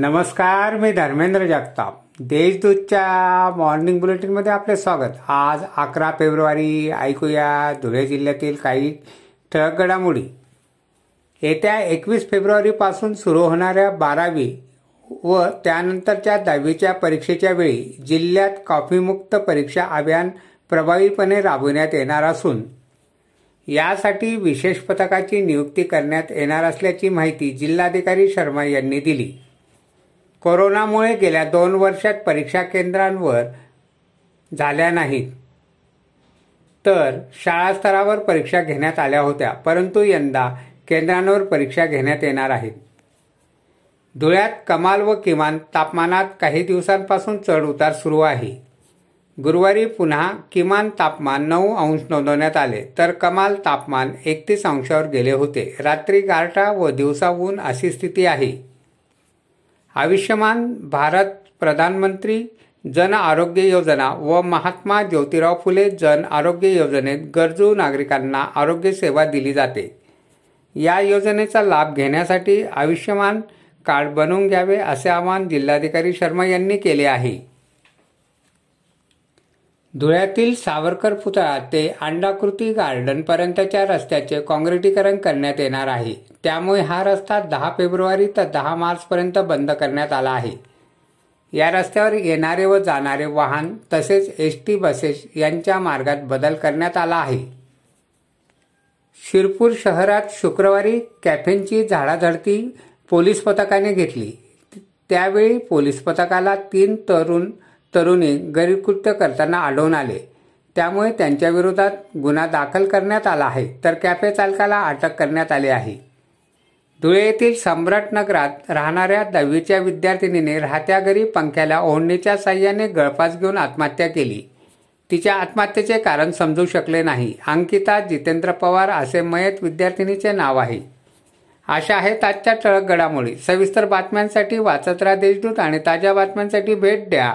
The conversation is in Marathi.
नमस्कार मी धर्मेंद्र जगताप. देशदूतच्या मॉर्निंग बुलेटिनमध्ये आपले स्वागत. आज अकरा फेब्रुवारी ऐकूया धुळे जिल्ह्यातील काही ठळक घडामोडी. येत्या एकवीस फेब्रुवारीपासून सुरू होणाऱ्या बारावी व त्यानंतरच्या दहावीच्या परीक्षेच्या वेळी जिल्ह्यात कॉफीमुक्त परीक्षा अभियान प्रभावीपणे राबविण्यात येणार असून यासाठी विशेष पथकाची नियुक्ती करण्यात येणार असल्याची माहिती जिल्हाधिकारी शर्मा यांनी दिली. कोरोनामुळे गेल्या दोन वर्षात परीक्षा केंद्रांवर झाल्या नाहीत. तर शाळा स्तरावर परीक्षा घेण्यात आल्या होत्या परंतु यंदा केंद्रांवर परीक्षा घेण्यात येणार आहेत. धुळ्यात कमाल व किमान तापमानात काही दिवसांपासून चढ उतार सुरू आहे. गुरुवारी पुन्हा किमान तापमान नऊ अंश नोंदवण्यात आले तर कमाल तापमान एकतीस अंशावर गेले होते. रात्री गारठा व दिवसा ऊन अशी स्थिती आहे. आयुष्यमान भारत प्रधानमंत्री जन आरोग्य योजना व महात्मा ज्योतिराव फुले जन आरोग्य योजनेत गरजू नागरिकांना आरोग्य सेवा दिली जाते. या योजनेचा लाभ घेण्यासाठी आयुष्यमान कार्ड बनवून घ्यावे असे आवाहन जिल्हाधिकारी शर्मा यांनी केले आहे. धुळ्यातील सावरकर पुतळा ते अंडाकृती गार्डन पर्यंतच्या रस्त्याचे काँक्रिटीकरण करण्यात येणार आहे. त्यामुळे हा रस्ता दहा फेब्रुवारी तर दहा मार्च पर्यंत बंद करण्यात आला आहे. या रस्त्यावर येणारे व जाणारे वाहन तसेच एस टी बसेस यांच्या मार्गात बदल करण्यात आला आहे. शिरपूर शहरात शुक्रवारी कॅफेंची झाडाझडती पोलीस पथकाने घेतली. त्यावेळी पोलीस पथकाला तीन तरुण तरुणी गैरकृत्य करताना आढळून आले. त्यामुळे त्यांच्या विरोधात गुन्हा दाखल करण्यात आला आहे तर कॅफे चालकाला अटक करण्यात आली आहे. धुळे येथील सम्राट नगरात राहणाऱ्या दहावीच्या विद्यार्थिनीने राहत्या घरी पंख्याला ओढणीच्या साह्याने गळफास घेऊन आत्महत्या केली. तिच्या आत्महत्येचे कारण समजू शकले नाही. अंकिता जितेंद्र पवार असे मयत विद्यार्थिनीचे नाव आहे. अशा आहेत आजच्या ठळक घडामोडी. सविस्तर बातम्यांसाठी वाचत राहा देशदूत आणि ताज्या बातम्यांसाठी भेट द्या.